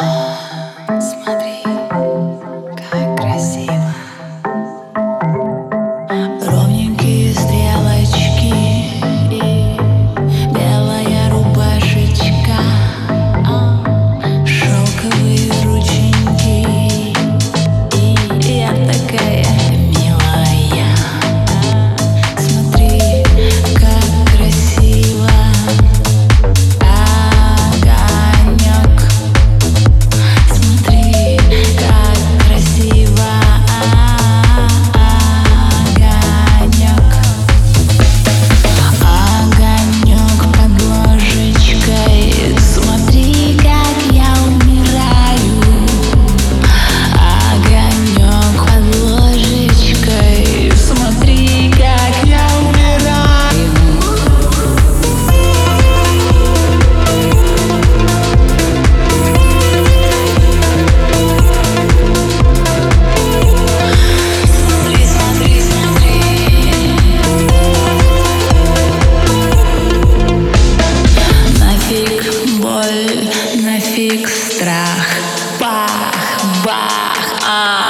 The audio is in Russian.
Oh. Нафиг страх. Бах, бах, а